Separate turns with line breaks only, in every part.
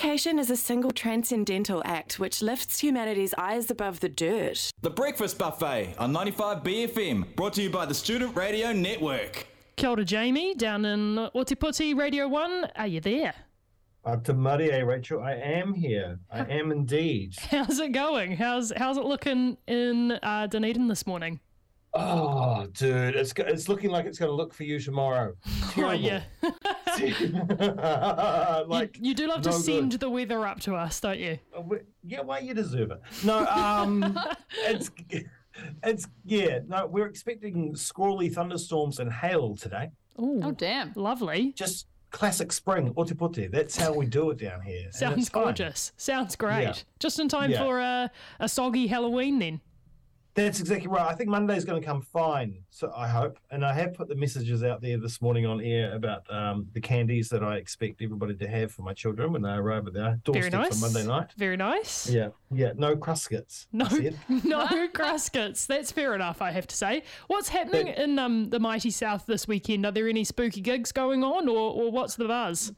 education is a single transcendental act which lifts humanity's eyes above the dirt.
The Breakfast Buffet on 95 BFM, brought to you by the Student Radio Network.
Kia ora, Jamie, down in Ōtepoti Radio 1. Are you there?
Up to Muddy, eh, Rachel? I am here. I am indeed.
How's it going? How's how's it looking in uh, Dunedin this morning?
Oh, dude, it's it's looking like it's going to look for you tomorrow.
Oh,
Terrible.
yeah.
like
you, you do love to
no
send
good.
the weather up to us, don't you?
Uh, we- yeah, well, you deserve it. No, um, it's it's yeah. No, we're expecting squally thunderstorms and hail today.
Ooh,
Oh, damn.
lovely.
Just classic spring, Ōtepoti. That's how we do it down here. and it's
Sounds
fine.
gorgeous. Sounds great.
Yeah.
Just in time
Yeah.
for a, a soggy Halloween then.
That's exactly right. I think Monday's going to come fine. So I hope, and I have put the messages out there this morning on air about um, the candies that I expect everybody to have for my children when they arrive at their
Very
doorsteps
nice.
on Monday night.
Very nice.
Yeah, yeah. No cruskits.
No, no cruskits. That's fair enough, I have to say. What's happening
But-
in um, the mighty south this weekend? Are there any spooky gigs going on, or, or what's the buzz?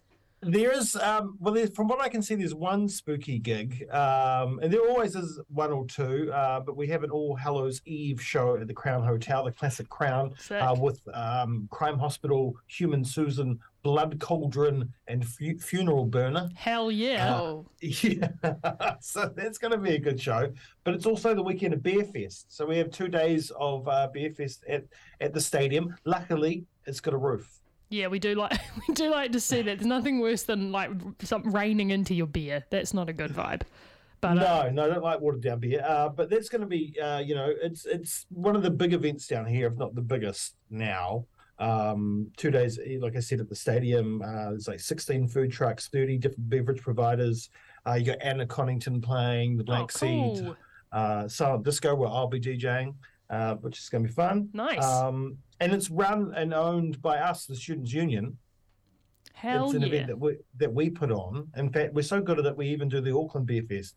There is, um, well, there's, from what I can see, there's one spooky gig, um, and there always is one or two. Uh, but we have an All Hallows Eve show at the Crown Hotel, the classic Crown, uh, with um, Crime Hospital, Human Susan, Blood Cauldron, and fu- Funeral Burner.
Hell yeah.
Oh,
Yeah, so that's going to be a good show. But it's also the weekend of Beer Fest, so we have two days of uh, Beer Fest at at the stadium. Luckily, it's got a roof.
Yeah, we do like we do like to see that. There's nothing worse than like something raining into your beer. That's not a good vibe. But uh,
No, no, I don't like watered down beer. Uh, but that's going to be, uh, you know, it's it's one of the big events down here, if not the biggest now. Um, two days, like I said, at the stadium. Uh, there's like 16 food trucks, 30 different beverage providers. Uh, you got Anna Coddington playing the Black
oh,
Seed,
cool.
uh, Silent Disco, where I'll be DJing, uh, which is going to be fun.
Nice.
Um, and it's run and owned by us, the Students' Union.
Hell
it's an
yeah.
event that we that we put on. In fact, we're so good at it, we even do the Auckland Beer Fest.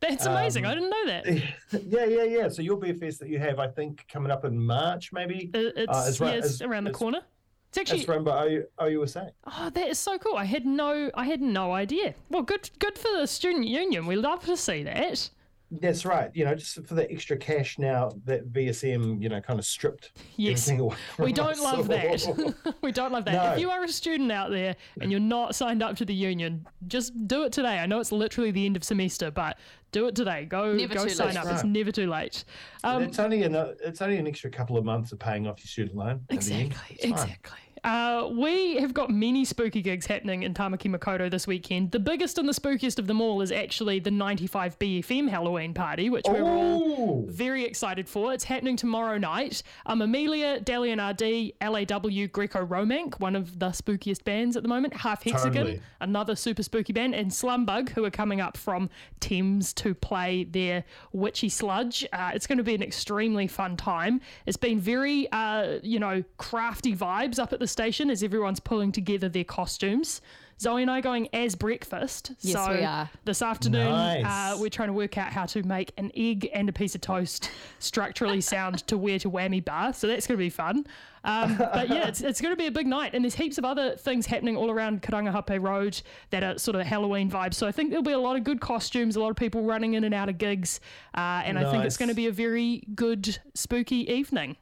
That's amazing.
um,
I didn't know that.
yeah, yeah, yeah. So your beer fest that you have, I think, coming up in March, maybe.
Uh, It's,
uh, it's
yeah, it's
it's-
around the
it's-
corner. It's actually
That's run by OU, OUSA.
oh, that is so cool. I had no I had no idea. Well, good good for the student union. We love to see that.
That's right. You know, just for the extra cash now that VSM, you know, kind of stripped
Yes.
everything away.
We don't
us.
love that. we don't love that.
No.
If you are a student out there and you're not signed up to the union, just do it today. I know it's literally the end of semester, but do it today. Go
Never
go sign
late.
up. It's never too late. Um,
it's only an it's only an extra couple of months of paying off your student loan. at the end.
Exactly,
fine.
exactly. Uh, we have got many spooky gigs happening in Tamaki Makaurau this weekend. The biggest and the spookiest of them all is actually the 95 BFM Halloween party, which we're all very excited for. It's happening tomorrow night. Um, Amelia, Dalian RD, LAW, Greco Romank, one of the spookiest bands at the moment, Half Hexagon,
Totally.
another super spooky band, and Slumbug, who are coming up from Thames to play their Witchy Sludge. Uh, it's going to be an extremely fun time. It's been very, uh, you know, crafty vibes up at the station as everyone's pulling together their costumes. Zoe and I going as breakfast.
Yes,
so
we are.
This afternoon,
Nice.
uh, we're trying to work out how to make an egg and a piece of toast structurally sound to wear to whammy bar. So that's going to be fun. Um, but yeah, it's, it's going to be a big night. And there's heaps of other things happening all around Karangahape Road that are sort of Halloween vibes. So I think there'll be a lot of good costumes, a lot of people running in and out of gigs. Uh, and I think it's going to be a very good, spooky evening.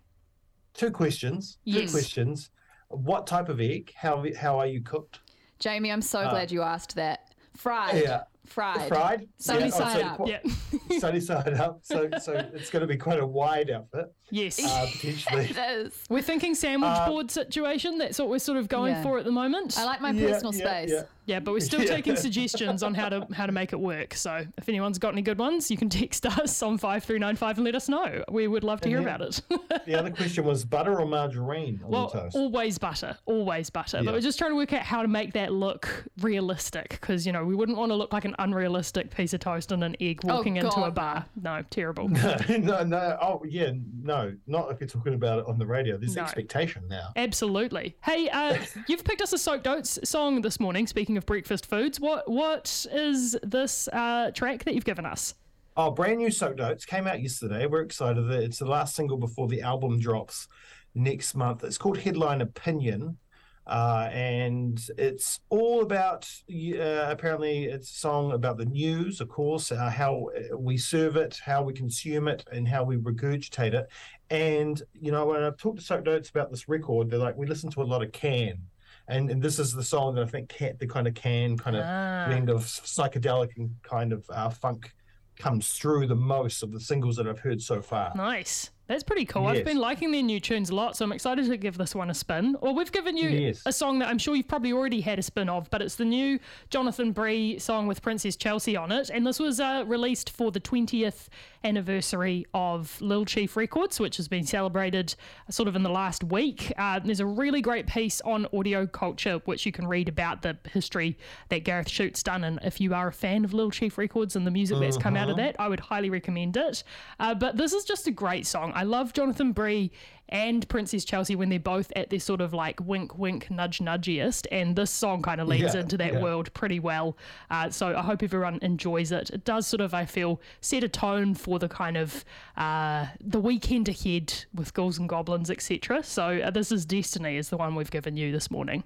Two questions.
Yes.
Two questions. What type of egg? How how are you cooked?
Jamie, I'm so ah. glad you asked that. Fried.
Yeah.
Fried.
Fried.
Sunny
Yeah, oh,
side
so
up.
qu-
Yeah.
sunny side up. So so it's going to be quite a wide outfit,
yes.
uh, potentially.
It is.
we're thinking sandwich
uh,
board situation. That's what we're sort of going
Yeah.
for at the moment.
I like my
Yeah,
personal
yeah,
space.
yeah.
Yeah, but we're still
Yeah.
taking suggestions on how to how to make it work. So if anyone's got any good ones, you can text us on five three nine five and let us know. We would love to hear
Yeah.
about it.
The other question was butter or margarine on
well,
the toast?
always butter, always butter. But we're just trying to work out how to make that look realistic because you know we wouldn't want to look like an unrealistic piece of toast and an egg walking into a bar. No, terrible.
no, no. Oh, yeah, no. Not if you're talking about it on the radio. There's
No.
expectation now.
Absolutely. Hey, uh, you've picked us a soaked oats song this morning. Speaking of breakfast foods, what what is this uh, track that you've given us?
Oh, brand new Soaked Oats came out yesterday. We're excited that it's the last single before the album drops next month. It's called Headline Opinion. Uh, and it's all about uh, apparently it's a song about the news, of course, uh, how we serve it, how we consume it, and how we regurgitate it. And you know, when I've talked to Soaked Oats about this record, they're like, we listen to a lot of Can, and and this is the song that I think can, the kind of Can kind of
Ah.
blend of psychedelic and kind of uh, funk comes through the most of the singles that I've heard so far.
Nice. That's pretty cool. I've been liking their new tunes a lot, so I'm excited to give this one a spin. Or we've given you
Yes.
a song that I'm sure you've probably already had a spin of, but it's the new Jonathan Bree song with Princess Chelsea on it. And this was uh, released for the 20th anniversary of Lil Chief Records, which has been celebrated sort of in the last week. Uh, there's a really great piece on audio culture, which you can read about the history that Gareth Shute's done. And if you are a fan of Lil Chief Records and the music that's come out of that, I would highly recommend it. Uh, but this is just a great song. I love Jonathan Bree and Princess Chelsea when they're both at their sort of like wink, wink, nudge, nudgiest. And this song kind of leads
Yeah,
into that
yeah.
world pretty well. Uh, so I hope everyone enjoys it. It does sort of, I feel, set a tone for the kind of uh, the weekend ahead with ghouls and goblins, etc. So uh, this is Destiny, is the one we've given you this morning.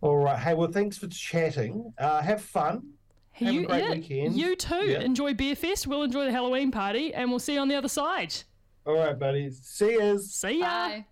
All right. Hey, well, thanks for chatting. Uh, have fun. Have
you,
a great
yeah,
weekend.
You too. Enjoy Beer Fest. We'll enjoy the Halloween party, and we'll see you on the other side.
All right, buddies. See yous.
See ya.
Bye.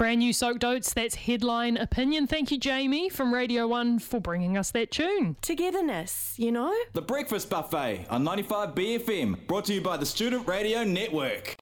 Brand new soaked oats. That's headline opinion. Thank you, Jamie from Radio One, for bringing us that tune.
Togetherness, you know?
The Breakfast Buffet on 95BFM, brought to you by the Student Radio Network.